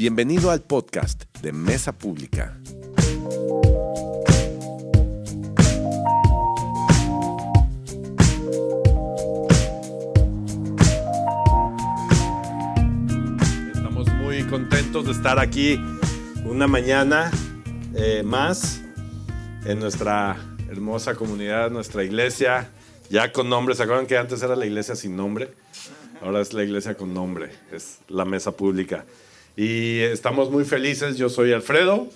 Bienvenido al podcast de Mesa Pública. Estamos muy contentos de estar aquí una mañana eh, más en nuestra hermosa comunidad, nuestra iglesia, ya con nombre. ¿Se acuerdan que antes era la iglesia sin nombre? Ahora es la iglesia con nombre, es la mesa pública. Y estamos muy felices. Yo soy Alfredo.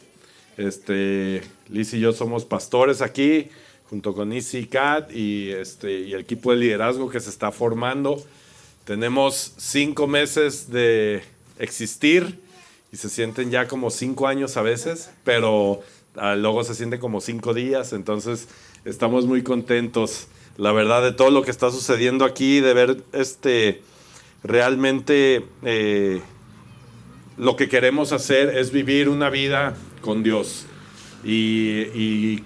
Este, Liz y yo somos pastores aquí, junto con Isi y Kat y, este, y el equipo de liderazgo que se está formando. Tenemos cinco meses de existir y se sienten ya como cinco años a veces, pero ah, luego se sienten como cinco días. Entonces, estamos muy contentos, la verdad, de todo lo que está sucediendo aquí, de ver este realmente eh, lo que queremos hacer es vivir una vida con Dios. Y, y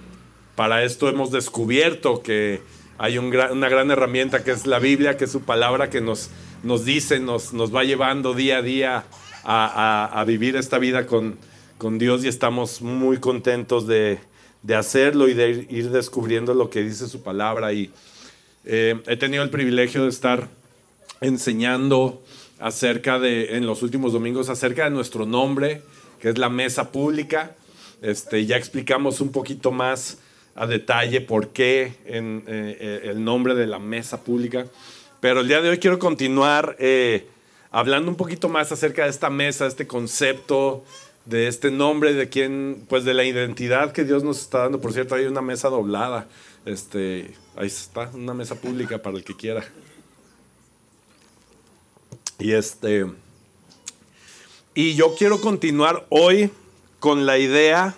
para esto hemos descubierto que hay un gran- una gran herramienta que es la Biblia, que es su palabra que nos, nos dice, nos, nos va llevando día a día a, a- a vivir esta vida con, con Dios y estamos muy contentos de, de hacerlo y de ir, descubriendo lo que dice su palabra. Y eh, he tenido el privilegio de estar enseñando acerca de, en los últimos domingos, acerca de nuestro nombre, que es la mesa pública. Este, ya explicamos un poquito más a detalle por qué en, eh, el nombre de la mesa pública. Pero el día de hoy quiero continuar eh, hablando un poquito más acerca de esta mesa, este concepto, de este nombre, de quién, pues de la identidad que Dios nos está dando. Por cierto, hay una mesa doblada. Este, ahí está, una mesa pública para el que quiera. Y este. Y yo quiero continuar hoy con la idea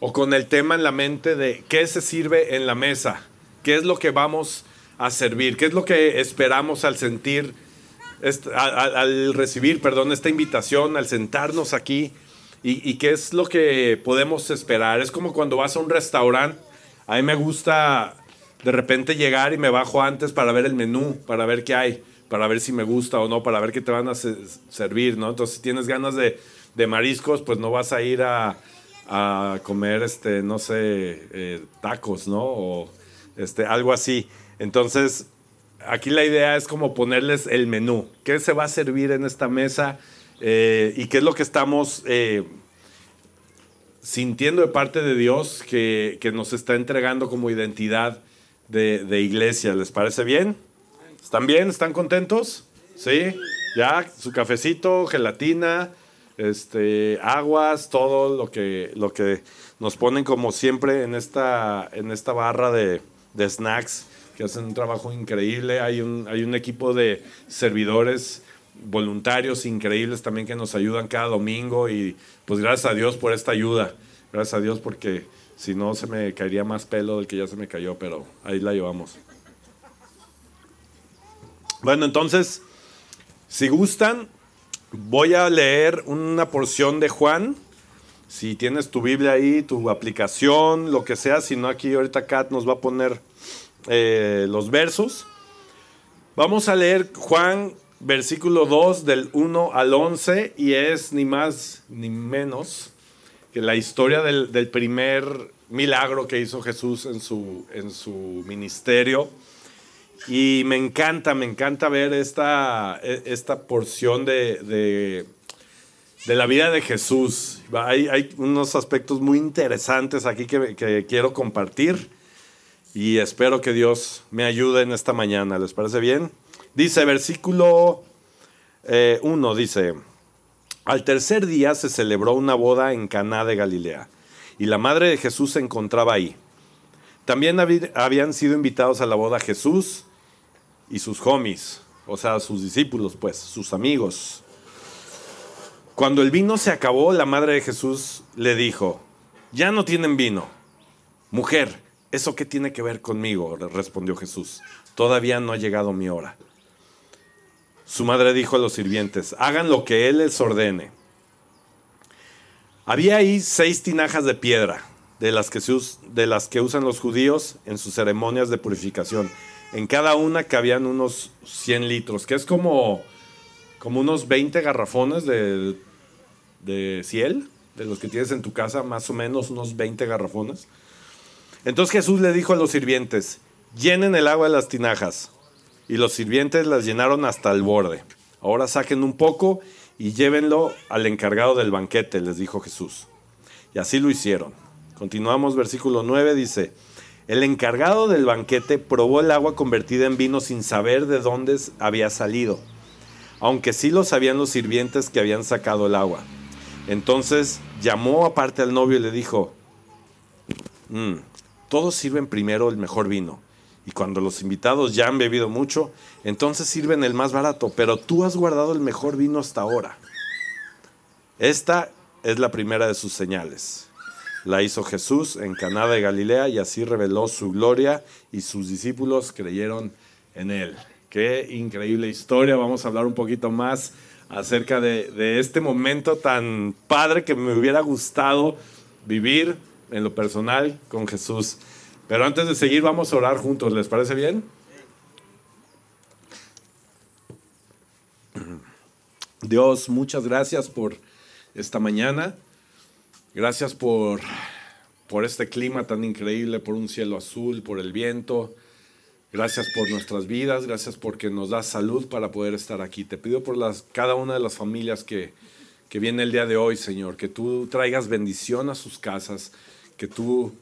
o con el tema en la mente de qué se sirve en la mesa, qué es lo que vamos a servir, qué es lo que esperamos al sentir, al recibir, perdón, esta invitación, al sentarnos aquí y, y qué es lo que podemos esperar. Es como cuando vas a un restaurante, a mí me gusta de repente llegar y me bajo antes para ver el menú, para ver qué hay, para ver si me gusta o no, para ver qué te van a se- servir, ¿no? Entonces, si tienes ganas de, de mariscos, pues no vas a ir a, a comer, este, no sé, eh, tacos, ¿no? O este, algo así. Entonces, aquí la idea es como ponerles el menú. ¿Qué se va a servir en esta mesa? Eh, y qué es lo que estamos eh, sintiendo de parte de Dios que, que nos está entregando como identidad de, de iglesia. ¿Les parece bien? ¿Están bien? ¿Están contentos? ¿Sí? Ya, su cafecito, gelatina, este, aguas, todo lo que, lo que nos ponen como siempre en esta, en esta barra de, de snacks que hacen un trabajo increíble. Hay un, hay un equipo de servidores voluntarios increíbles también que nos ayudan cada domingo y pues gracias a Dios por esta ayuda. Gracias a Dios porque si no se me caería más pelo del que ya se me cayó, pero ahí la llevamos. Bueno, entonces, si gustan, voy a leer una porción de Juan. Si tienes tu Biblia ahí, tu aplicación, lo que sea, si no aquí ahorita Kat nos va a poner eh, los versos. Vamos a leer Juan versículo 2 del 1 al 11 y es ni más ni menos que la historia del, del primer milagro que hizo Jesús en su, en su ministerio. Y me encanta, me encanta ver esta, e- esta porción de, de, la vida de Jesús. Hay, unos aspectos muy interesantes aquí que, quiero compartir y espero que Dios me ayude en esta mañana. ¿Les parece bien? Dice, versículo 1, dice, al tercer día se celebró una boda en Caná de Galilea y la madre de Jesús se encontraba ahí. También habían sido invitados a la boda Jesús y sus homies, o sea, sus discípulos, pues, sus amigos. Cuando el vino se acabó, la madre de Jesús le dijo, ya no tienen vino. Mujer, ¿eso qué tiene que ver conmigo? Respondió Jesús. Todavía no ha llegado mi hora. Su madre dijo a los sirvientes, hagan lo que él les ordene. Había ahí seis tinajas de piedra, de las que, de las que usan los judíos en sus ceremonias de purificación. En cada una cabían unos 100 litros, que es como, como unos 20 garrafones de de ciel, de los que tienes en tu casa, más o menos unos 20 garrafones. Entonces Jesús le dijo a los sirvientes, llenen el agua de las tinajas. Y los sirvientes las llenaron hasta el borde. Ahora saquen un poco y llévenlo al encargado del banquete, les dijo Jesús. Y así lo hicieron. Continuamos, versículo 9 dice, el encargado del banquete probó el agua convertida en vino sin saber de dónde había salido, aunque sí lo sabían los sirvientes que habían sacado el agua. Entonces llamó aparte al novio y le dijo, mm, todos sirven primero el mejor vino, y cuando los invitados ya han bebido mucho, entonces sirven el más barato, pero tú has guardado el mejor vino hasta ahora. Esta es la primera de sus señales. La hizo Jesús en Caná de Galilea y así reveló su gloria y sus discípulos creyeron en él. Qué increíble historia. Vamos a hablar un poquito más acerca de, de este momento tan padre que me hubiera gustado vivir en lo personal con Jesús. Pero antes de seguir, vamos a orar juntos. ¿Les parece bien? Dios, muchas gracias por esta mañana. Gracias por, por este clima tan increíble, por un cielo azul, por el viento. Gracias por nuestras vidas, gracias porque nos das salud para poder estar aquí. Te pido por las, cada una de las familias que, que viene el día de hoy, Señor, que tú traigas bendición a sus casas, que tú,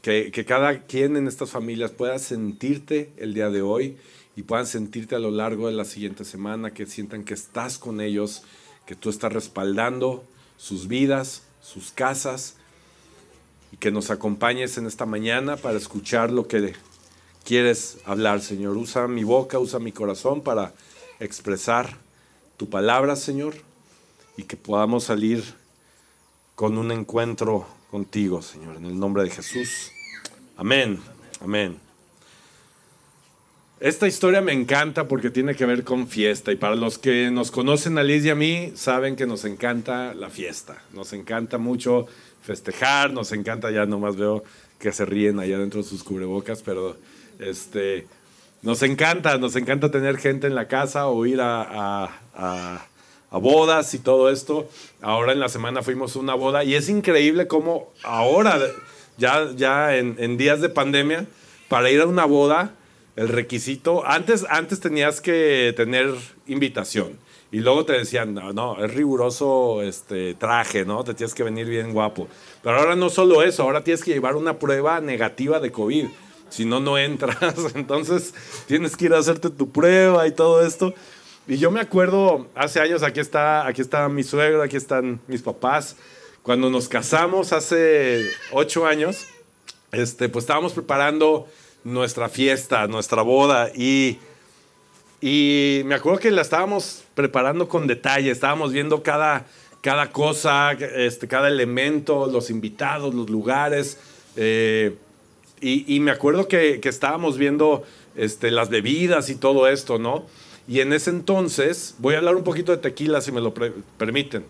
que, que cada quien en estas familias pueda sentirte el día de hoy y puedan sentirte a lo largo de la siguiente semana, que sientan que estás con ellos, que tú estás respaldando sus vidas, sus casas, y que nos acompañes en esta mañana para escuchar lo que quieres hablar, Señor. Usa mi boca, usa mi corazón para expresar tu palabra, Señor, y que podamos salir con un encuentro contigo, Señor, en el nombre de Jesús. Amén, amén. Esta historia me encanta porque tiene que ver con fiesta y para los que nos conocen a Liz y a mí saben que nos encanta la fiesta, nos encanta mucho festejar, nos encanta, ya nomás veo que se ríen allá dentro de sus cubrebocas, pero este, nos encanta, nos encanta tener gente en la casa o ir a, a, bodas y todo esto. Ahora en la semana fuimos a una boda y es increíble cómo ahora, ya, ya en, en días de pandemia, para ir a una boda, el requisito, antes, antes tenías que tener invitación. Y luego te decían, no, no, es riguroso este traje, ¿no? Te tienes que venir bien guapo. Pero ahora no solo eso, ahora tienes que llevar una prueba negativa de COVID. Si no, no entras. Entonces tienes que ir a hacerte tu prueba y todo esto. Y yo me acuerdo, hace años, aquí está, aquí está mi suegro, aquí están mis papás. Cuando nos casamos hace ocho años, este, pues estábamos preparando nuestra fiesta, nuestra boda. Y, y me acuerdo que la estábamos preparando con detalle, estábamos viendo cada, cada cosa, este, cada elemento, los invitados, los lugares. Eh, y, me acuerdo que, que, estábamos viendo este, las bebidas y todo esto, ¿no? Y en ese entonces, voy a hablar un poquito de tequila, si me lo permiten.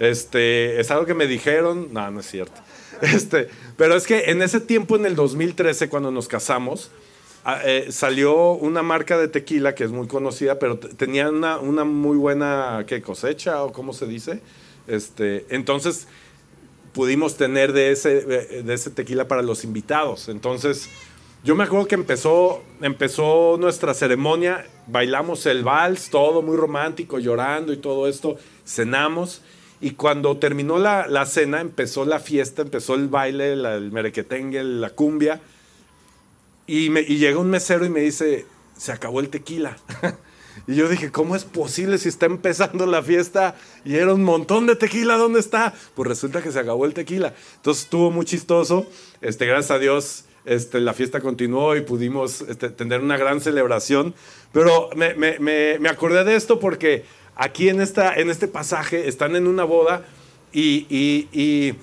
Este, es algo que me dijeron, no, no es cierto. Este, pero es que en ese tiempo, en el 2013, cuando nos casamos, ah, eh, salió una marca de tequila que es muy conocida, pero tenía una, una, muy buena ¿qué, cosecha o cómo se dice. Este, entonces pudimos tener de ese, de ese tequila para los invitados. Entonces, yo me acuerdo que empezó, empezó nuestra ceremonia, bailamos el vals, todo muy romántico, llorando y todo esto, cenamos. Y cuando terminó la, la, cena, empezó la fiesta, empezó el baile, el merequetengue, la cumbia. Y, me, y llega un mesero y me dice, se acabó el tequila. y yo dije, ¿cómo es posible si está empezando la fiesta y era un montón de tequila? ¿Dónde está? Pues resulta que se acabó el tequila. Entonces estuvo muy chistoso. Este, gracias a Dios, este, la fiesta continuó y pudimos este, tener una gran celebración. Pero me, me, me, me acordé de esto porque aquí en, esta, en este pasaje están en una boda y,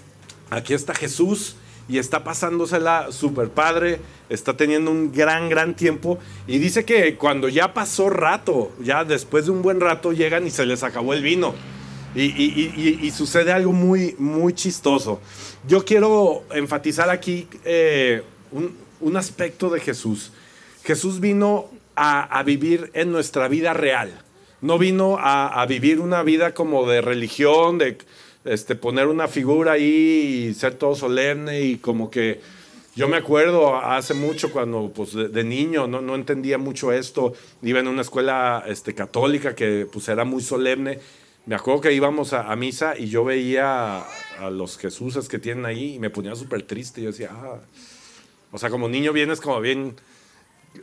aquí está Jesús y está pasándosela súper padre, está teniendo un gran, gran tiempo y dice que cuando ya pasó rato, ya después de un buen rato llegan y se les acabó el vino. Y, sucede algo muy, muy chistoso. Yo quiero enfatizar aquí eh, un, aspecto de Jesús. Jesús vino a vivir en nuestra vida real no vino a, vivir una vida como de religión, de este, poner una figura ahí y ser todo solemne y como que yo me acuerdo hace mucho cuando pues de, niño no, no, entendía mucho esto, iba en una escuela este, católica que pues era muy solemne. Me acuerdo que íbamos a, misa y yo veía a, los Jesuses que tienen ahí y me ponía súper triste. Yo decía, ah. o sea, como niño vienes como bien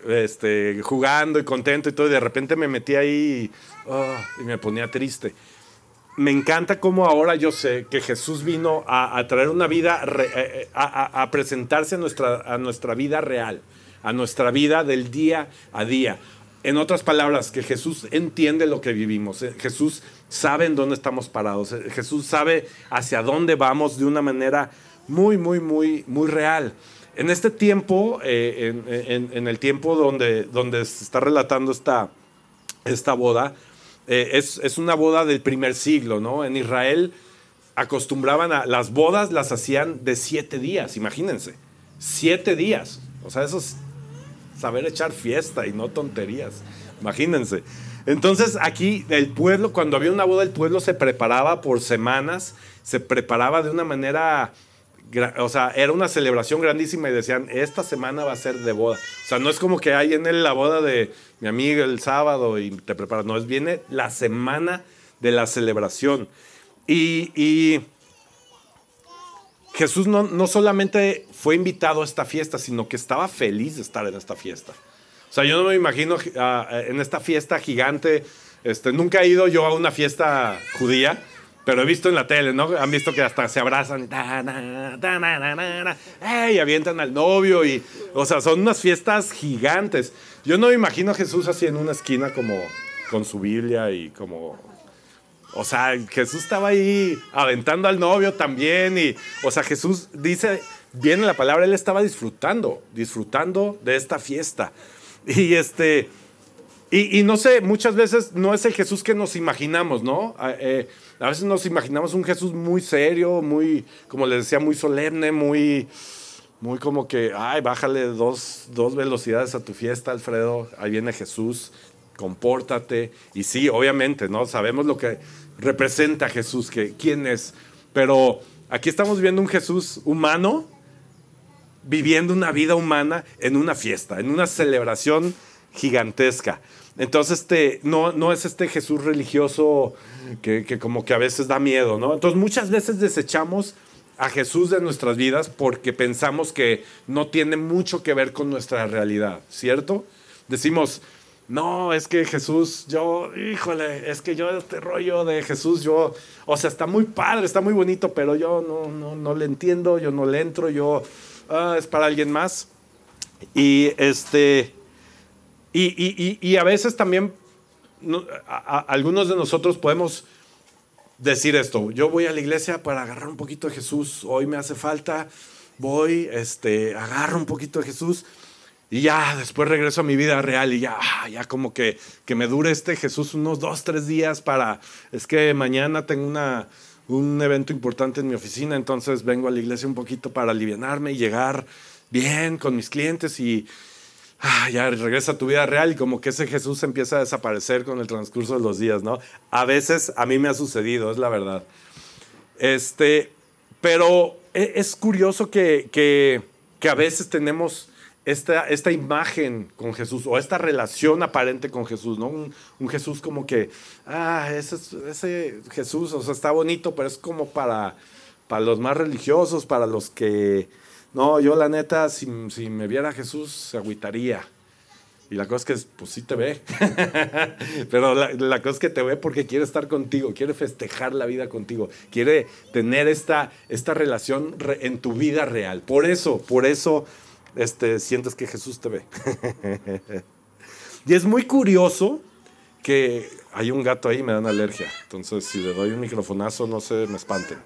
este, jugando y contento y todo, y de repente me metí ahí y, ah, y me ponía triste me encanta cómo ahora yo sé que Jesús vino a, traer una vida, eh, eh, a, presentarse a nuestra, a nuestra vida real, a nuestra vida del día a día. En otras palabras, que Jesús entiende lo que vivimos. Eh, Jesús sabe en dónde estamos parados. Jesús sabe hacia dónde vamos de una manera muy, muy, muy, muy real. En este tiempo, en, el tiempo donde, donde se está relatando esta, esta boda, eh, es, una boda del primer siglo, ¿no? En Israel acostumbraban a las bodas las hacían de siete días, imagínense, siete días. O sea, eso es saber echar fiesta y no tonterías, imagínense. Entonces aquí el pueblo, cuando había una boda, el pueblo se preparaba por semanas, se preparaba de una manera o sea, era una celebración grandísima y decían, esta semana va a ser de boda. O sea, no es como que hay en él la boda de mi amiga el sábado y te preparas, no, es viene la semana de la celebración. Y, Jesús no, no, solamente fue invitado a esta fiesta, sino que estaba feliz de estar en esta fiesta. O sea, yo no me imagino ah, en esta fiesta gigante, este, nunca he ido yo a una fiesta judía, pero he visto en la tele, ¿no? Han visto que hasta se abrazan y avientan al novio y, o sea, son unas fiestas gigantes. Yo no me imagino a Jesús así en una esquina como con su Biblia y como, o sea, Jesús estaba ahí aventando al novio también y, o sea, Jesús dice, viene la palabra, él estaba disfrutando, disfrutando de esta fiesta. Y este, y, no sé, muchas veces no es el Jesús que nos imaginamos, ¿no? Eh, a veces nos imaginamos un Jesús muy serio, muy, como les decía, muy solemne, muy, muy como que, ay, bájale dos, dos velocidades a tu fiesta, Alfredo, ahí viene Jesús, compórtate. Y sí, obviamente, ¿no? Sabemos lo que representa Jesús, que, quién es, pero aquí estamos viendo un Jesús humano, viviendo una vida humana en una fiesta, en una celebración gigantesca. Entonces, este, no, no es este Jesús religioso que, como que a veces da miedo, ¿no? Entonces, muchas veces desechamos a Jesús de nuestras vidas porque pensamos que no tiene mucho que ver con nuestra realidad, ¿cierto? Decimos, no, es que Jesús, yo, híjole, es que yo este rollo de Jesús, yo, o sea, está muy padre, está muy bonito, pero yo no, no, no le entiendo, yo no le entro, yo, ah, es para alguien más. Y este, y, a veces también algunos de nosotros podemos decir esto, yo voy a la iglesia para agarrar un poquito de Jesús, hoy me hace falta, voy, este, agarro un poquito de Jesús y ya después regreso a mi vida real y ya, ah, ya como que, que me dure este Jesús unos dos, tres días para, es que mañana tengo una, un evento importante en mi oficina, entonces vengo a la iglesia un poquito para aliviarme y llegar bien con mis clientes y, ah, ya regresa a tu vida real y como que ese Jesús empieza a desaparecer con el transcurso de los días, ¿no? A veces a mí me ha sucedido, es la verdad. Este, pero e, es curioso que, que, que a veces tenemos esta, esta, imagen con Jesús o esta relación aparente con Jesús, ¿no? Un, Jesús como que, ah, ese, ese, Jesús, o sea, está bonito, pero es como para, para los más religiosos, para los que no, yo la neta, si, me viera Jesús, se agüitaría. Y la cosa es que, pues sí te ve. Pero la, cosa es que te ve porque quiere estar contigo, quiere festejar la vida contigo, quiere tener esta, esta relación en tu vida real. Por eso, por eso este, sientes que Jesús te ve. y es muy curioso que hay un gato ahí y me dan alergia. Entonces, si le doy un microfonazo, no se me espante.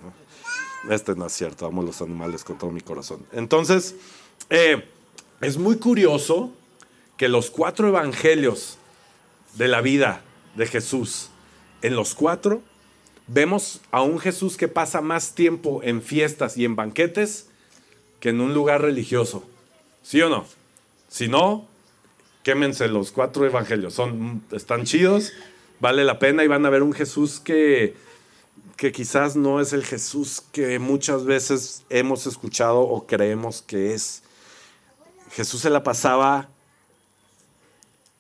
Este no es cierto, amo los animales con todo mi corazón. Entonces, eh, es muy curioso que los cuatro evangelios de la vida de Jesús, en los cuatro, vemos a un Jesús que pasa más tiempo en fiestas y en banquetes que en un lugar religioso. ¿Sí o no? Si no, quémense los cuatro evangelios. Son, están chidos, vale la pena y van a ver un Jesús que que quizás no es el Jesús que muchas veces hemos escuchado o creemos que es. Jesús se la pasaba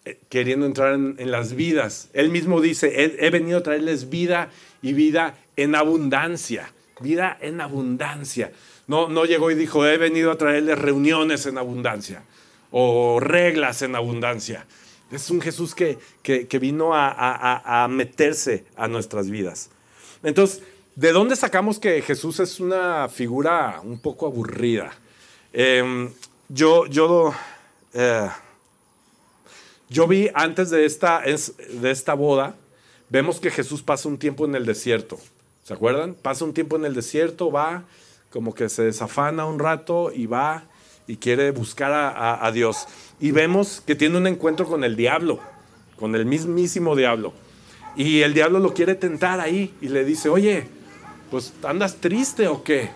eh, queriendo entrar en, las vidas. Él mismo dice, he, venido a traerles vida y vida en abundancia. Vida en abundancia. No, no llegó y dijo, he venido a traerles reuniones en abundancia o reglas en abundancia. Es un Jesús que, que, vino a, a, meterse a nuestras vidas. Entonces, ¿de dónde sacamos que Jesús es una figura un poco aburrida? Em, yo, yo, eh, yo vi antes de esta, de esta boda, vemos que Jesús pasa un tiempo en el desierto. ¿Se acuerdan? Pasa un tiempo en el desierto, va, como que se desafana un rato y va y quiere buscar a, Dios. Y vemos que tiene un encuentro con el diablo, con el mismísimo diablo. Y el diablo lo quiere tentar ahí y le dice, oye, pues andas triste o qué?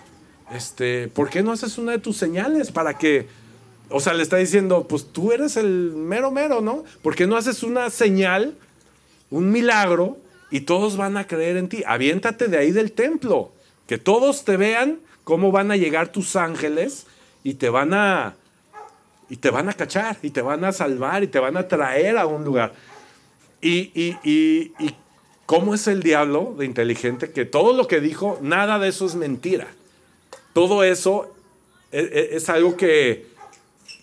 Este, ¿por qué no haces una de tus señales para que, o sea, le está diciendo, pues tú eres el mero mero, ¿no? ¿Por qué no haces una señal, un milagro y todos van a creer en ti? Aviéntate de ahí del templo, que todos te vean cómo van a llegar tus ángeles y te van a y te van a cachar y te van a salvar y te van a traer a un lugar. Y, y, y, cómo es el diablo de inteligente que todo lo que dijo, nada de eso es mentira. Todo eso es, e, es algo que,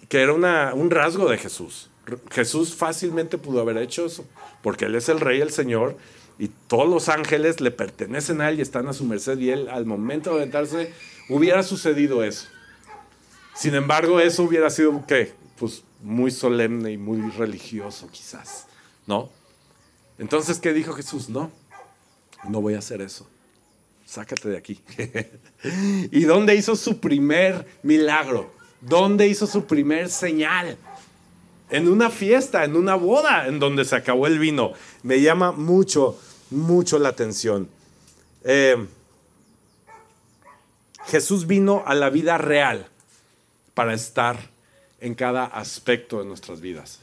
que era una, un rasgo de Jesús. Jesús fácilmente pudo haber hecho eso, porque Él es el Rey, el Señor, y todos los ángeles le pertenecen a Él y están a su merced, y Él al momento de aventarse, hubiera sucedido eso. Sin embargo, eso hubiera sido, ¿qué? Pues muy solemne y muy religioso quizás, ¿no? Entonces, ¿qué dijo Jesús? No, no voy a hacer eso. Sácate de aquí. ¿Y dónde hizo su primer milagro? ¿Dónde hizo su primer señal? En una fiesta, en una boda, en donde se acabó el vino. Me llama mucho, mucho la atención. Eh, Jesús vino a la vida real para estar en cada aspecto de nuestras vidas.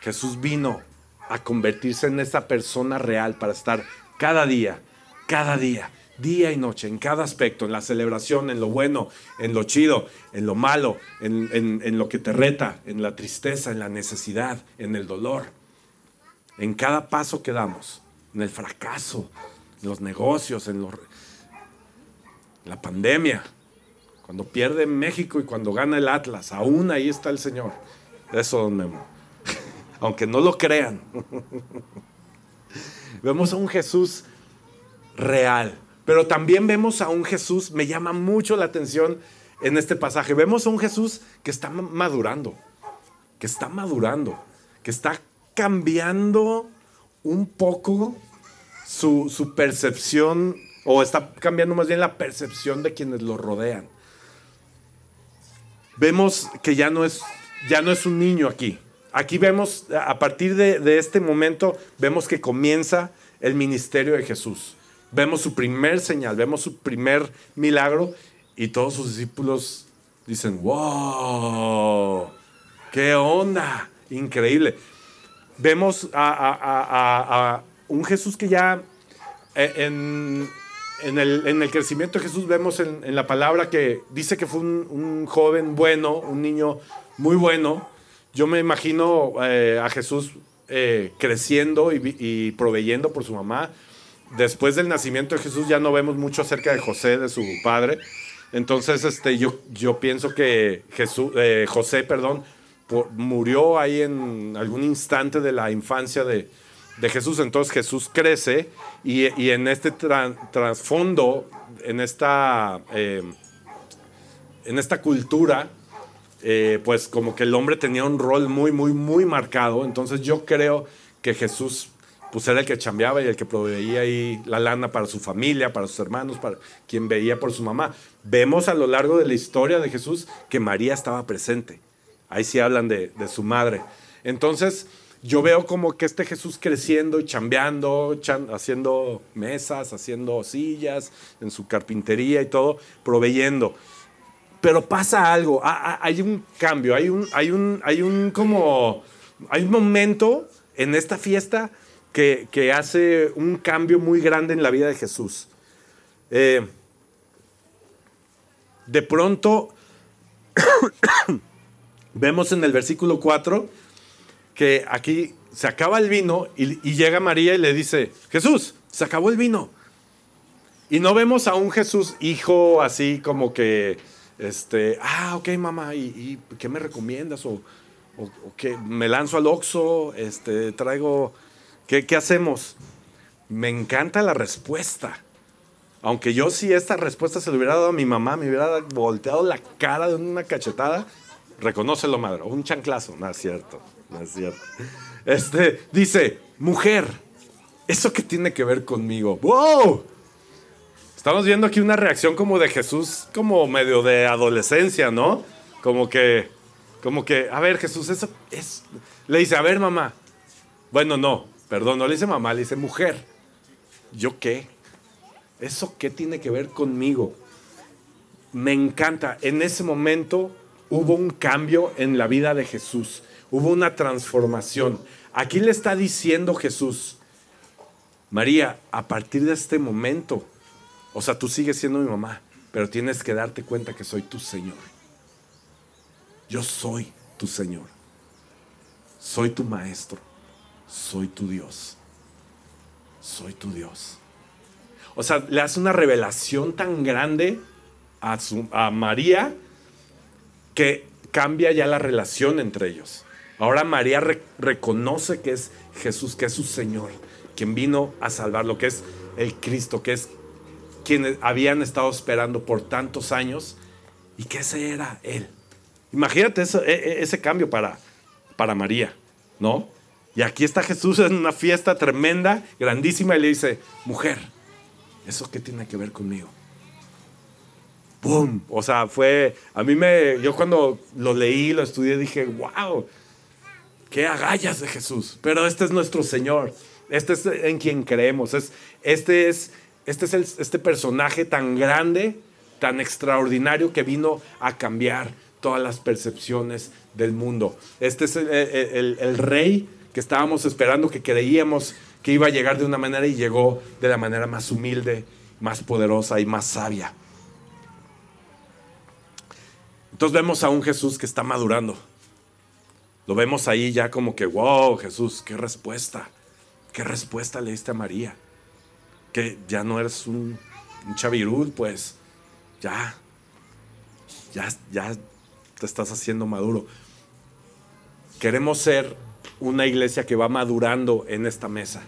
Jesús vino a convertirse en esa persona real para estar cada día, cada día, día y noche, en cada aspecto, en la celebración, en lo bueno, en lo chido, en lo malo, en, lo que te reta, en la tristeza, en la necesidad, en el dolor, en cada paso que damos, en el fracaso, en los negocios, en la pandemia, cuando pierde México y cuando gana el Atlas, aún ahí está el Señor. Eso, don Memo. Aunque no lo crean. vemos a un Jesús real. Pero también vemos a un Jesús, me llama mucho la atención en este pasaje. Vemos a un Jesús que está madurando, que está madurando, que está cambiando un poco su, percepción, o está cambiando más bien la percepción de quienes lo rodean vemos que ya no es, ya no es un niño aquí. Aquí vemos, a partir de, este momento, vemos que comienza el ministerio de Jesús. Vemos su primer señal, vemos su primer milagro y todos sus discípulos dicen, wow, qué onda, increíble. Vemos a, un Jesús que ya eh, en, en el, crecimiento de Jesús vemos en, la palabra que dice que fue un, joven bueno, un niño muy bueno. Yo me imagino eh, a Jesús eh, creciendo y, proveyendo por su mamá. Después del nacimiento de Jesús ya no vemos mucho acerca de José, de su padre. Entonces este, yo, yo pienso que Jesús, eh, José perdón, murió ahí en algún instante de la infancia de, de Jesús. Entonces Jesús crece y, en este trasfondo, en esta, en esta cultura, eh, pues como que el hombre tenía un rol muy, muy, muy marcado. Entonces yo creo que Jesús pues era el que chambeaba y el que proveía ahí la lana para su familia, para sus hermanos, para quien veía por su mamá. Vemos a lo largo de la historia de Jesús que María estaba presente. Ahí sí hablan de, su madre. Entonces, yo veo como que este Jesús creciendo y chambeando, haciendo mesas, haciendo sillas en su carpintería y todo, proveyendo. Pero pasa algo, hay un cambio, hay un, hay un, hay un como, hay un momento en esta fiesta que, que hace un cambio muy grande en la vida de Jesús. Eh, de pronto, vemos en el versículo 4 que aquí se acaba el vino y, y, llega María y le dice, Jesús, se acabó el vino. Y no vemos a un Jesús hijo así como que, este, ah, ok mamá, ¿y, y qué me recomiendas? O, o, me lanzo al Oxxo, este, traigo, ¿qué, ¿qué hacemos? Me encanta la respuesta. Aunque yo si esta respuesta se le hubiera dado a mi mamá, me hubiera volteado la cara de una cachetada, reconócelo, madre, un chanclazo, no es cierto, no es cierto. Este, dice, mujer, ¿eso qué tiene que ver conmigo? ¡Wow! Estamos viendo aquí una reacción como de Jesús, como medio de adolescencia, ¿no? Como que, como que, a ver, Jesús, eso es. Le dice, a ver, mamá. Bueno, no, perdón, no le dice mamá, le dice mujer. ¿Yo qué? ¿Eso qué tiene que ver conmigo? Me encanta. En ese momento hubo un cambio en la vida de Jesús. Hubo una transformación. Aquí le está diciendo Jesús, María, a partir de este momento, o sea, tú sigues siendo mi mamá, pero tienes que darte cuenta que soy tu Señor. Yo soy tu Señor. Soy tu maestro. Soy tu Dios. Soy tu Dios. O sea, le hace una revelación tan grande a, su, a María que cambia ya la relación entre ellos. Ahora María re reconoce que es Jesús, que es su Señor, quien vino a salvar, lo que es el Cristo, que es quien habían estado esperando por tantos años y que ese era Él. Imagínate eso, ese cambio para, para María, ¿no? Y aquí está Jesús en una fiesta tremenda, grandísima, y le dice, mujer, ¿eso qué tiene que ver conmigo? ¡Bum! O sea, fue, a mí me, yo cuando lo leí, lo estudié, dije, wow, qué agallas de Jesús. Pero este es nuestro Señor, este es en quien creemos, es, este es, este es el, este personaje tan grande, tan extraordinario que vino a cambiar todas las percepciones del mundo. Este es el, el, el rey que estábamos esperando, que creíamos que iba a llegar de una manera y llegó de la manera más humilde, más poderosa y más sabia. Entonces vemos a un Jesús que está madurando. Lo vemos ahí ya como que, wow, Jesús, qué respuesta. ¿Qué respuesta le diste a María? Que ya no eres un, un pues ya, ya, ya te estás haciendo maduro. Queremos ser una iglesia que va madurando en esta mesa.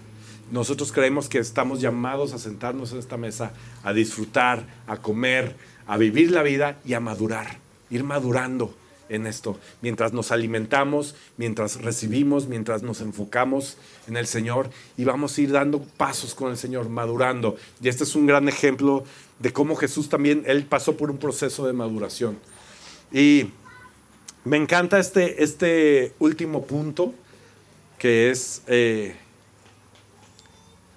Nosotros creemos que estamos llamados a sentarnos en esta mesa, a disfrutar, a comer, a vivir la vida y a madurar, ir madurando en esto, mientras nos alimentamos, mientras recibimos, mientras nos enfocamos en el Señor y vamos a ir dando pasos con el Señor, madurando. Y este es un gran ejemplo de cómo Jesús también, Él pasó por un proceso de maduración. Y me encanta este, este último punto, que es eh,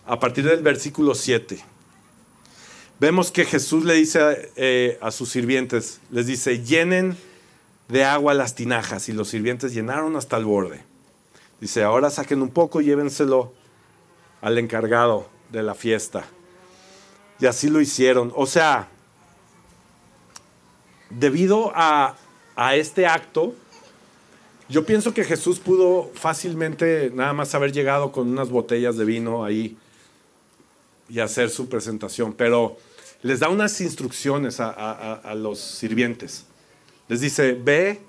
a partir del versículo 7. Vemos que Jesús le dice eh, a sus sirvientes, les dice, llenen de agua las tinajas y los sirvientes llenaron hasta el borde. Dice, ahora saquen un poco y llévenselo al encargado de la fiesta. Y así lo hicieron. O sea, debido a, a este acto, yo pienso que Jesús pudo fácilmente nada más haber llegado con unas botellas de vino ahí y hacer su presentación, pero les da unas instrucciones a, a, a los sirvientes. Les dice, ve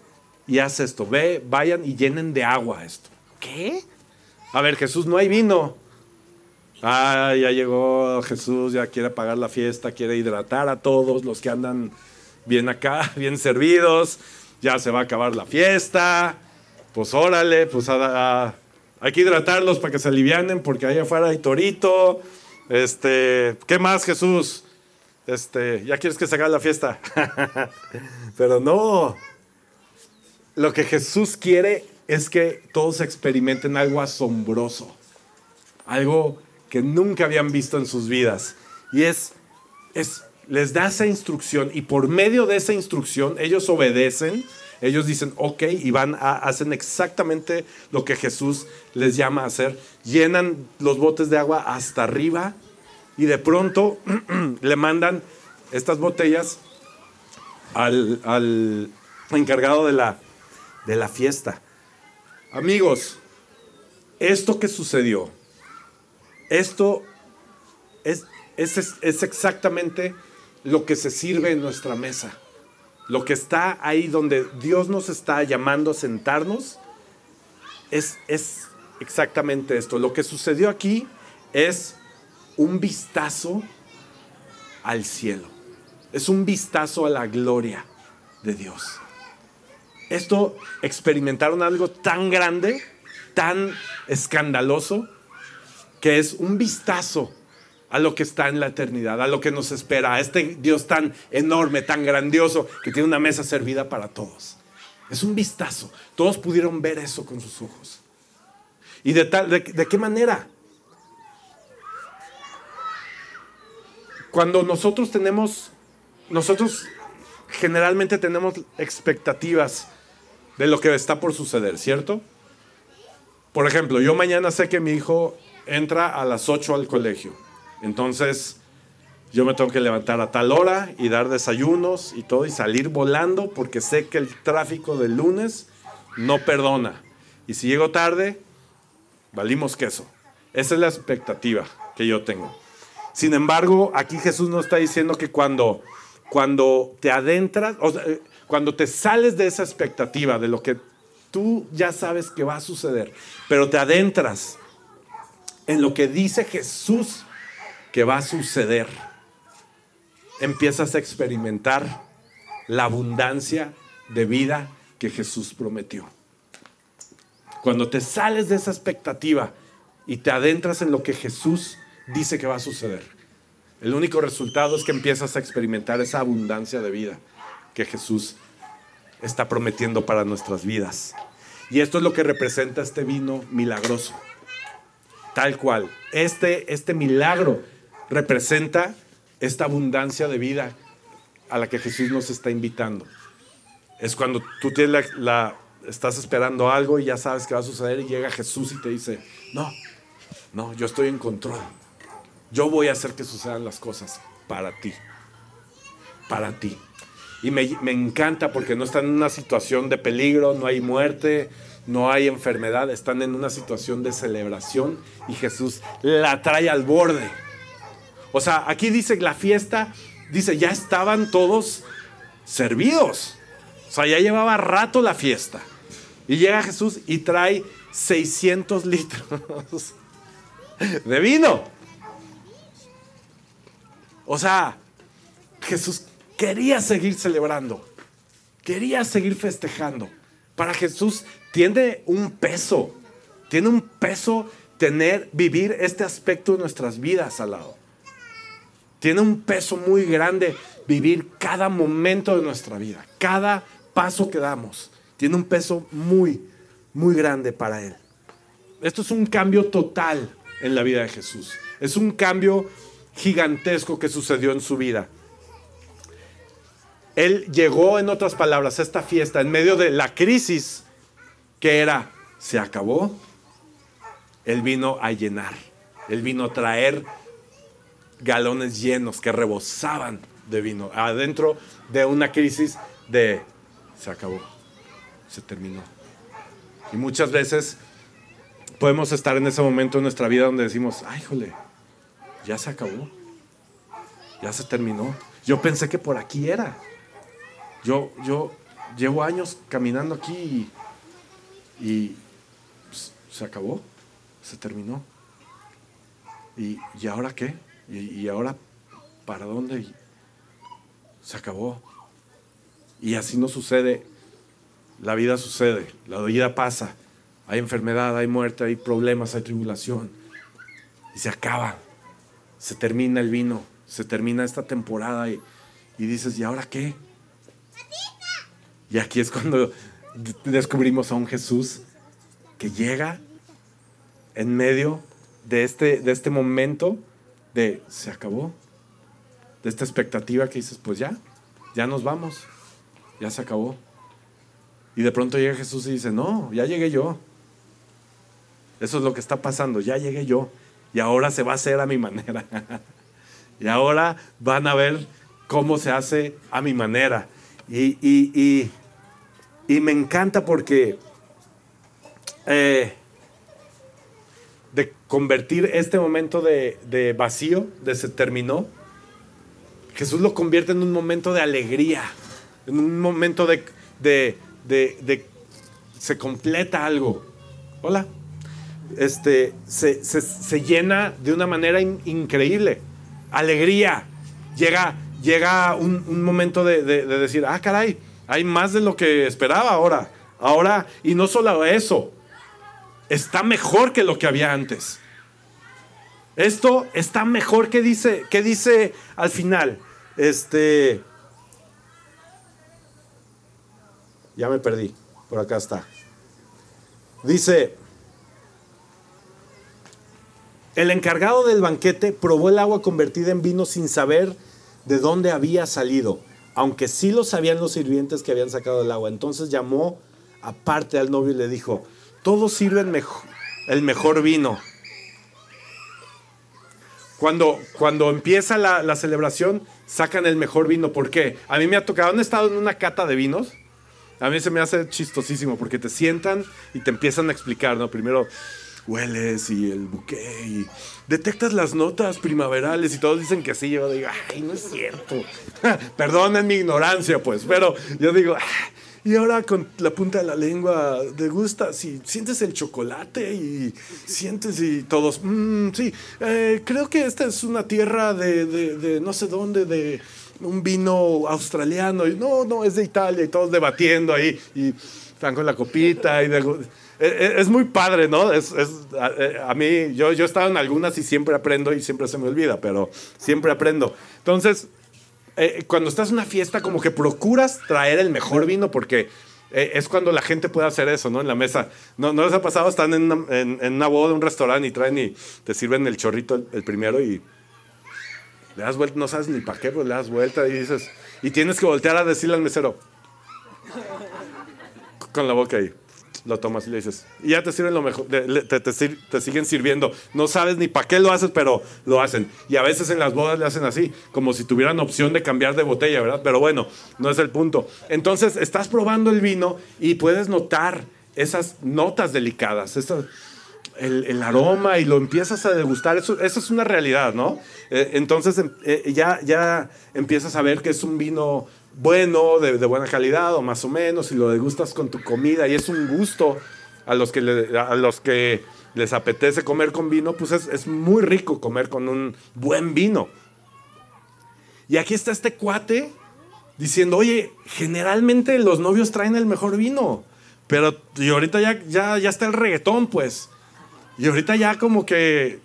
y haz esto, ve, vayan y llenen de agua esto. ¿Qué? A ver, Jesús, no hay vino. Ah, ya llegó Jesús, ya quiere pagar la fiesta, quiere hidratar a todos los que andan bien acá, bien servidos. Ya se va a acabar la fiesta. Pues órale, pues a, a, hay que hidratarlos para que se alivianen porque allá afuera hay torito. Este, ¿qué más, Jesús? Este, ¿ya quieres que se haga la fiesta? Pero no. Lo que Jesús quiere es que todos experimenten algo asombroso. Algo que nunca habían visto en sus vidas. Y es, es les da esa instrucción y por medio de esa instrucción ellos obedecen, ellos dicen, ok, y van a, hacen exactamente lo que Jesús les llama a hacer. Llenan los botes de agua hasta arriba y de pronto le mandan estas botellas al, al encargado de la, de la fiesta. Amigos, esto que sucedió, esto es, es, es exactamente lo que se sirve en nuestra mesa. Lo que está ahí donde Dios nos está llamando a sentarnos es, es exactamente esto. Lo que sucedió aquí es un vistazo al cielo. Es un vistazo a la gloria de Dios. Esto experimentaron algo tan grande, tan escandaloso, que es un vistazo a lo que está en la eternidad, a lo que nos espera, a este Dios tan enorme, tan grandioso, que tiene una mesa servida para todos. Es un vistazo. Todos pudieron ver eso con sus ojos. ¿Y de, de, qué manera? Cuando nosotros tenemos, nosotros generalmente tenemos expectativas de lo que está por suceder, ¿cierto? Por ejemplo, yo mañana sé que mi hijo entra a las 8 al colegio. Entonces, yo me tengo que levantar a tal hora y dar desayunos y todo y salir volando porque sé que el tráfico del lunes no perdona. Y si llego tarde, valimos queso. Esa es la expectativa que yo tengo. Sin embargo, aquí Jesús nos está diciendo que cuando, cuando te adentras, o cuando te sales de esa expectativa, de lo que tú ya sabes que va a suceder, pero te adentras en lo que dice Jesús que va a suceder, empiezas a experimentar la abundancia de vida que Jesús prometió. Cuando te sales de esa expectativa y te adentras en lo que Jesús dice que va a suceder, el único resultado es que empiezas a experimentar esa abundancia de vida que Jesús está prometiendo para nuestras vidas. Y esto es lo que representa este vino milagroso. Tal cual. Este, este milagro representa esta abundancia de vida a la que Jesús nos está invitando. Es cuando tú tienes la, estás esperando algo y ya sabes que va a suceder y llega Jesús y te dice, no, no, yo estoy en control. Yo voy a hacer que sucedan las cosas para ti. Para ti. Y me, me encanta porque no están en una situación de peligro, no hay muerte, no hay enfermedad, están en una situación de celebración y Jesús la trae al borde o sea, aquí dice la fiesta, dice, ya estaban todos servidos. O sea, ya llevaba rato la fiesta. Y llega Jesús y trae 600 litros de vino. O sea, Jesús quería seguir celebrando, quería seguir festejando. Para Jesús tiene un peso, tiene un peso tener, vivir este aspecto de nuestras vidas al lado. Tiene un peso muy grande vivir cada momento de nuestra vida, cada paso que damos. Tiene un peso muy, muy grande para Él. Esto es un cambio total en la vida de Jesús. Es un cambio gigantesco que sucedió en su vida. Él llegó, en otras palabras, a esta fiesta en medio de la crisis que era, se acabó. Él vino a llenar, él vino a traer galones llenos que rebosaban de vino, adentro de una crisis de se acabó, se terminó. Y muchas veces podemos estar en ese momento en nuestra vida donde decimos, ay, jole, ya se acabó, ya se terminó. Yo pensé que por aquí era. Yo, yo llevo años caminando aquí y, y pues, se acabó, se terminó. ¿Y, ¿Y ahora qué? ¿Y, ahora para dónde? Se acabó. Y así no sucede. La vida sucede, la vida pasa. Hay enfermedad, hay muerte, hay problemas, hay tribulación. Y se acaba. Se termina el vino, se termina esta temporada y, y dices, ¿y ahora qué? Y aquí es cuando descubrimos a un Jesús que llega en medio de este, de este momento de se acabó, de esta expectativa que dices, pues ya, ya nos vamos, ya se acabó. Y de pronto llega Jesús y dice, no, ya llegué yo. Eso es lo que está pasando, ya llegué yo. Y ahora se va a hacer a mi manera. y ahora van a ver cómo se hace a mi manera. Y, y, y, me encanta porque eh, de convertir este momento de, de vacío, de se terminó, Jesús lo convierte en un momento de alegría, en un momento de, de, de se completa algo. Hola. Este, se, se, se llena de una manera increíble. Alegría. Llega, llega un, un momento de, de, de, decir, ah, caray, hay más de lo que esperaba ahora. Ahora, y no solo eso, está mejor que lo que había antes. Esto está mejor que dice, que dice al final. Este. Ya me perdí. Por acá está. Dice. El encargado del banquete probó el agua convertida en vino sin saber de dónde había salido, aunque sí lo sabían los sirvientes que habían sacado el agua. Entonces llamó aparte al novio y le dijo, todos sirven el mejor vino. Cuando, cuando empieza la, la, celebración, sacan el mejor vino. ¿Por qué? A mí me ha tocado, ¿han estado en una cata de vinos? A mí se me hace chistosísimo porque te sientan y te empiezan a explicar, ¿no? Primero, hueles y el buque y detectas las notas primaverales y todos dicen que sí. Yo digo, ay, no es cierto. Perdonen mi ignorancia, pues, pero yo digo, ah, y ahora con la punta de la lengua degustas y sientes el chocolate y sientes y todos, mmm, sí, eh, creo que esta es una tierra de, de, de no sé dónde, de un vino australiano y no, no, es de Italia y todos debatiendo ahí y están con la copita y de, es muy padre, ¿no? Es, es a, a, mí, yo, yo he estado en algunas y siempre aprendo y siempre se me olvida, pero siempre aprendo. Entonces, eh, cuando estás en una fiesta, como que procuras traer el mejor vino porque eh, es cuando la gente puede hacer eso, ¿no? En la mesa. ¿No, no les ha pasado? Están en una, en, en una boda, un restaurante y traen y te sirven el chorrito el, el primero y le das vuelta, no sabes ni para qué, pues le das vuelta y dices, y tienes que voltear a decirle al mesero con la boca ahí lo tomas y le dices, y ya te sirven lo mejor, te, te, te, siguen sirviendo. No sabes ni para qué lo haces, pero lo hacen. Y a veces en las bodas le hacen así, como si tuvieran opción de cambiar de botella, ¿verdad? Pero bueno, no es el punto. Entonces, estás probando el vino y puedes notar esas notas delicadas, el, el, aroma y lo empiezas a degustar. Eso, eso es una realidad, ¿no? Eh, entonces, eh, ya, ya empiezas a ver que es un vino bueno, de, buena calidad o más o menos, y lo degustas con tu comida y es un gusto a los que, a los que les apetece comer con vino, pues es, es, muy rico comer con un buen vino. Y aquí está este cuate diciendo, oye, generalmente los novios traen el mejor vino, pero y ahorita ya, ya, ya está el reggaetón, pues. Y ahorita ya como que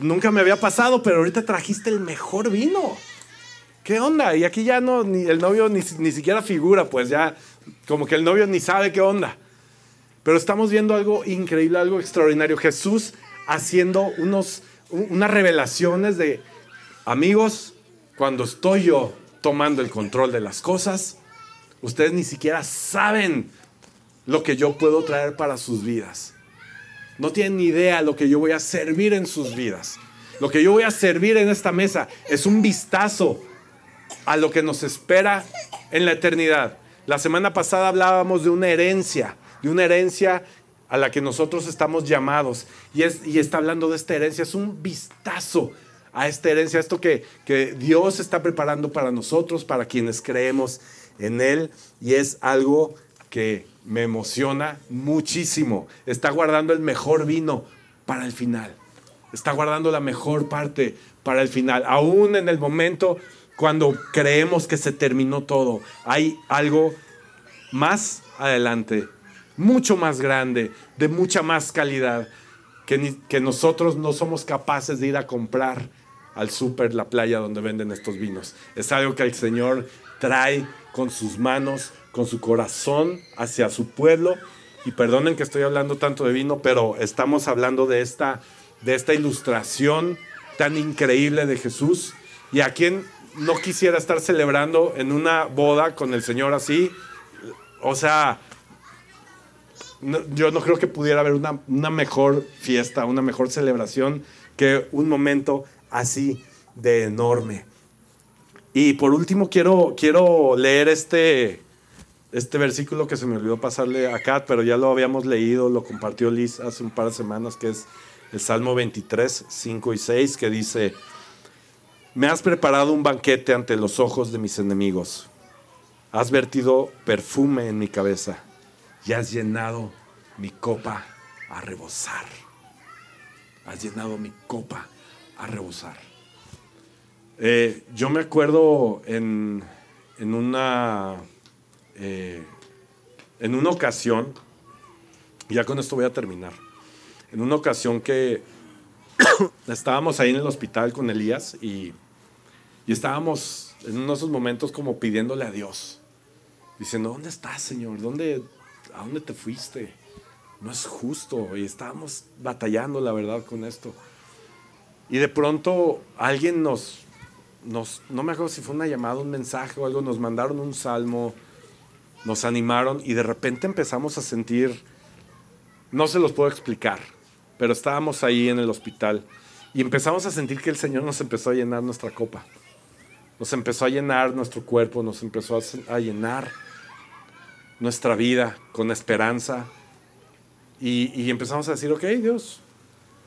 nunca me había pasado, pero ahorita trajiste el mejor vino. ¿Qué onda? Y aquí ya no, ni el novio ni, ni siquiera figura, pues ya como que el novio ni sabe qué onda. Pero estamos viendo algo increíble, algo extraordinario. Jesús haciendo unos, unas revelaciones de, amigos, cuando estoy yo tomando el control de las cosas, ustedes ni siquiera saben lo que yo puedo traer para sus vidas. No tienen ni idea lo que yo voy a servir en sus vidas. Lo que yo voy a servir en esta mesa es un vistazo a lo que nos espera en la eternidad. La semana pasada hablábamos de una herencia, de una herencia a la que nosotros estamos llamados. Y, es, y está hablando de esta herencia, es un vistazo a esta herencia, esto que, que Dios está preparando para nosotros, para quienes creemos en Él. Y es algo que me emociona muchísimo. Está guardando el mejor vino para el final. Está guardando la mejor parte para el final. Aún en el momento cuando creemos que se terminó todo. Hay algo más adelante, mucho más grande, de mucha más calidad, que, que nosotros no somos capaces de ir a comprar al súper, la playa donde venden estos vinos. Es algo que el Señor trae con sus manos, con su corazón hacia su pueblo. Y perdonen que estoy hablando tanto de vino, pero estamos hablando de esta, de esta ilustración tan increíble de Jesús. Y a quien no quisiera estar celebrando en una boda con el Señor así. O sea, yo no creo que pudiera haber una, mejor fiesta, una mejor celebración que un momento así de enorme. Y por último quiero, quiero leer este, este versículo que se me olvidó pasarle a Kat, pero ya lo habíamos leído, lo compartió Liz hace un par de semanas, que es el Salmo 23, 5 y 6, que dice, me has preparado un banquete ante los ojos de mis enemigos, has vertido perfume en mi cabeza y has llenado mi copa a rebosar. Has llenado mi copa a rebosar. Eh, yo me acuerdo en, en una eh, en una ocasión, ya con esto voy a terminar, en una ocasión que estábamos ahí en el hospital con Elías y, y estábamos en uno esos momentos como pidiéndole a Dios, diciendo, ¿dónde estás, Señor? ¿Dónde, ¿A dónde te fuiste? No es justo. Y estábamos batallando, la verdad, con esto. Y de pronto alguien nos, nos, no me acuerdo si fue una llamada, un mensaje o algo, nos mandaron un salmo nos animaron y de repente empezamos a sentir, no se los puedo explicar, pero estábamos ahí en el hospital y empezamos a sentir que el Señor nos empezó a llenar nuestra copa, nos empezó a llenar nuestro cuerpo, nos empezó a llenar nuestra vida con esperanza. Y, empezamos a decir, ok Dios,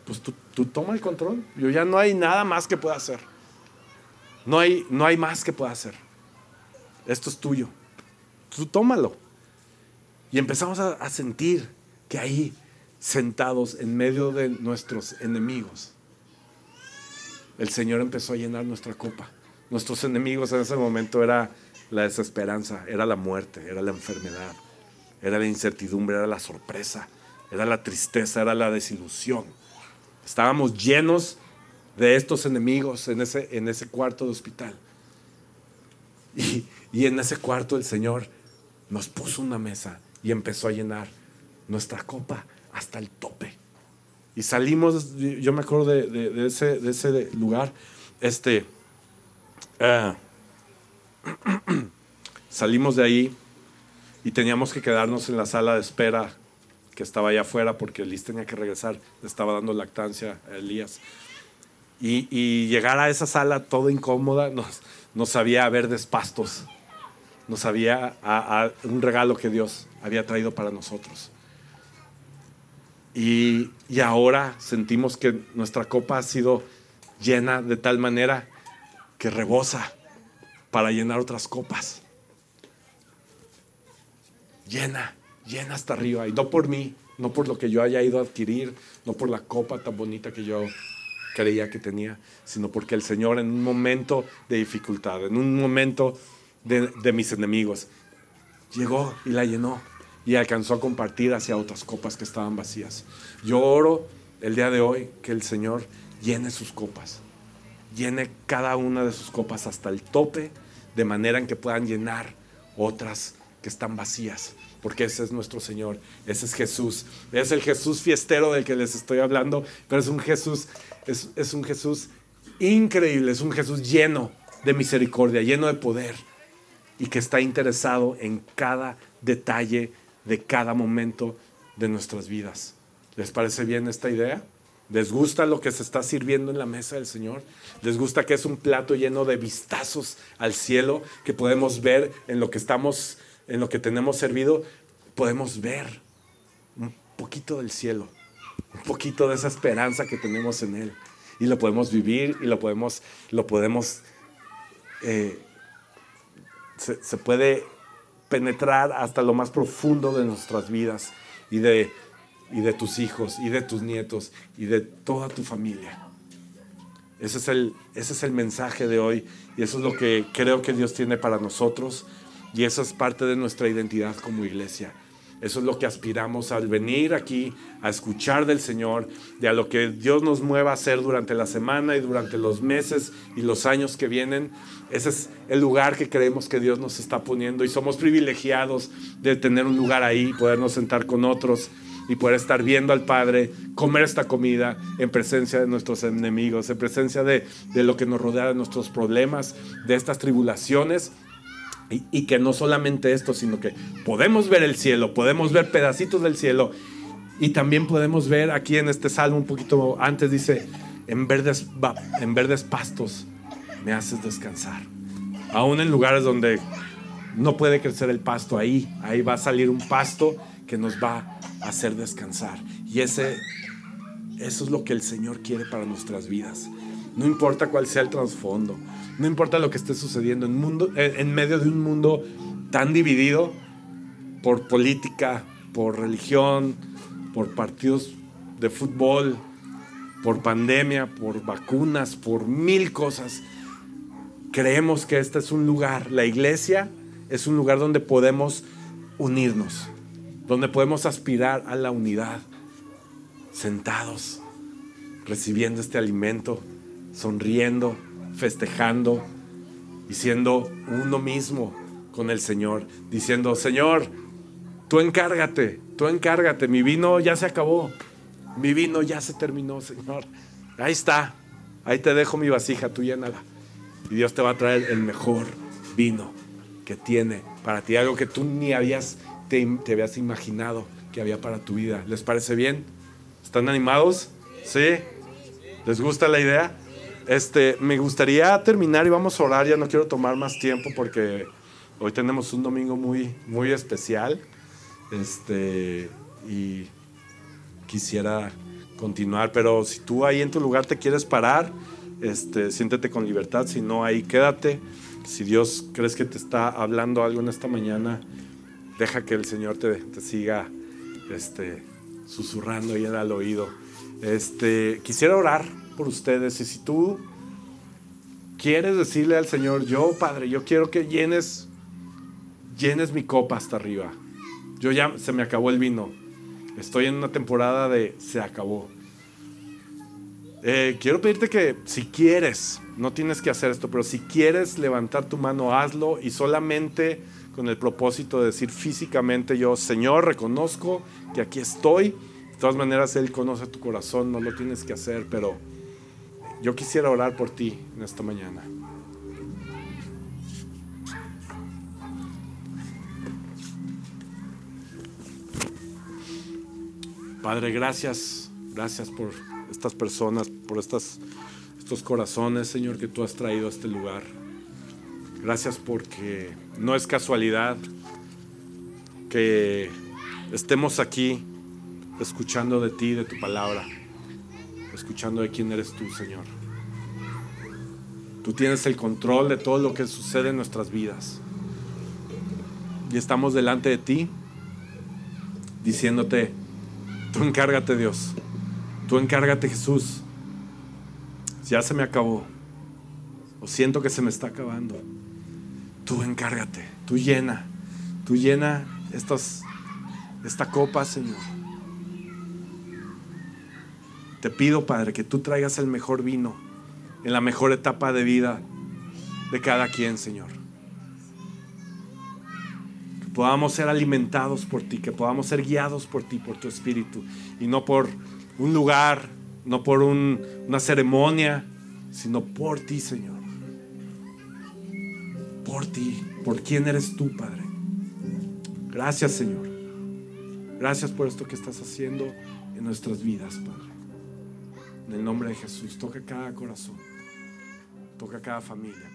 pues tú, toma el control, yo ya no hay nada más que pueda hacer, no hay, no hay más que pueda hacer, esto es tuyo. Tú tómalo. Y empezamos a, sentir que ahí, sentados en medio de nuestros enemigos, el Señor empezó a llenar nuestra copa. Nuestros enemigos en ese momento era la desesperanza, era la muerte, era la enfermedad, era la incertidumbre, era la sorpresa, era la tristeza, era la desilusión. Estábamos llenos de estos enemigos en ese, en ese cuarto de hospital. Y, y en ese cuarto el Señor nos puso una mesa y empezó a llenar nuestra copa hasta el tope. Y salimos, yo me acuerdo de, ese, de ese, lugar, este, eh, salimos de ahí y teníamos que quedarnos en la sala de espera que estaba allá afuera porque Liz tenía que regresar, le estaba dando lactancia a Elías. Y, llegar a esa sala todo incómoda nos, nos sabía a verdes pastos nos había a, un regalo que Dios había traído para nosotros. Y, y, ahora sentimos que nuestra copa ha sido llena de tal manera que rebosa para llenar otras copas. Llena, llena hasta arriba. Y no por mí, no por lo que yo haya ido a adquirir, no por la copa tan bonita que yo creía que tenía, sino porque el Señor en un momento de dificultad, en un momento de, mis enemigos. Llegó y la llenó y alcanzó a compartir hacia otras copas que estaban vacías. Yo oro el día de hoy que el Señor llene sus copas, llene cada una de sus copas hasta el tope, de manera en que puedan llenar otras que están vacías, porque ese es nuestro Señor, ese es Jesús, es el Jesús fiestero del que les estoy hablando, pero es un Jesús, es, es un Jesús increíble, es un Jesús lleno de misericordia, lleno de poder y que está interesado en cada detalle de cada momento de nuestras vidas. ¿Les parece bien esta idea? ¿Les gusta lo que se está sirviendo en la mesa del Señor? ¿Les gusta que es un plato lleno de vistazos al cielo que podemos ver en lo que estamos, en lo que tenemos servido? Podemos ver un poquito del cielo, un poquito de esa esperanza que tenemos en Él. Y lo podemos vivir y lo podemos, lo podemos eh, se, puede penetrar hasta lo más profundo de nuestras vidas y de, y de tus hijos y de tus nietos y de toda tu familia. Ese es, el, ese es el mensaje de hoy y eso es lo que creo que Dios tiene para nosotros y eso es parte de nuestra identidad como iglesia. Eso es lo que aspiramos al venir aquí, a escuchar del Señor, de a lo que Dios nos mueva a hacer durante la semana y durante los meses y los años que vienen. Ese es el lugar que creemos que Dios nos está poniendo y somos privilegiados de tener un lugar ahí, podernos sentar con otros y poder estar viendo al Padre comer esta comida en presencia de nuestros enemigos, en presencia de, de lo que nos rodea, de nuestros problemas, de estas tribulaciones Y, y que no solamente esto, sino que podemos ver el cielo, podemos ver pedacitos del cielo. Y también podemos ver aquí en este salmo un poquito antes, dice, en verdes, en verdes pastos me haces descansar. Aún en lugares donde no puede crecer el pasto, ahí, ahí va a salir un pasto que nos va hacer descansar. Y ese, eso es lo que el Señor quiere para nuestras vidas. No importa cuál sea el trasfondo, no importa lo que esté sucediendo en, mundo, en en medio de un mundo tan dividido por política, por religión, por partidos de fútbol, por pandemia, por vacunas, por mil cosas. Creemos que este es un lugar, la iglesia es un lugar donde podemos unirnos, donde podemos aspirar a la unidad, sentados, recibiendo este alimento, sonriendo, festejando y siendo uno mismo con el Señor, diciendo, Señor, tú encárgate, tú encárgate, mi vino ya se acabó, mi vino ya se terminó, Señor. Ahí está, ahí te dejo mi vasija, tú llénala. Y Dios te va a traer el mejor vino que tiene para ti, algo que tú ni habías, te, habías imaginado que había para tu vida. ¿Les parece bien? ¿Están animados? ¿Sí? ¿Les gusta la idea? Este, me gustaría terminar y vamos a orar, ya no quiero tomar más tiempo porque hoy tenemos un domingo muy, muy especial. Este, y quisiera continuar, pero si tú ahí en tu lugar te quieres parar, este, siéntete con libertad, si no ahí quédate. Si Dios crees que te está hablando algo en esta mañana, deja que el Señor te, te siga este, susurrando ahí al oído. Este, quisiera orar por ustedes y si tú quieres decirle al Señor, yo Padre, yo quiero que llenes, llenes mi copa hasta arriba. Yo ya se me acabó el vino. Estoy en una temporada de se acabó. Eh, quiero pedirte que si quieres, no tienes que hacer esto, pero si quieres levantar tu mano, hazlo y solamente con el propósito de decir físicamente yo, Señor, reconozco que aquí estoy. De todas maneras, Él conoce tu corazón, no lo tienes que hacer, pero yo quisiera orar por ti en esta mañana. Padre, gracias, gracias por estas personas, por estas, estos corazones, Señor, que tú has traído a este lugar. Gracias porque no es casualidad que estemos aquí escuchando de ti, de tu palabra, escuchando de quién eres tú, Señor. Tú tienes el control de todo lo que sucede en nuestras vidas. Y estamos delante de ti diciéndote, tú encárgate Dios, tú encárgate Jesús. Ya se me acabó, o siento que se me está acabando. Tú encárgate, tú llena, tú llena estas, esta copa, Señor. Te pido, Padre, que tú traigas el mejor vino en la mejor etapa de vida de cada quien, Señor. Que podamos ser alimentados por ti, que podamos ser guiados por ti, por tu espíritu, y no por un lugar, no por un- una ceremonia, sino por ti, Señor. Por ti, por quién eres tú, Padre. Gracias, Señor. Gracias por esto que estás haciendo en nuestras vidas, Padre. En el nombre de Jesús, toca cada corazón, toca cada familia.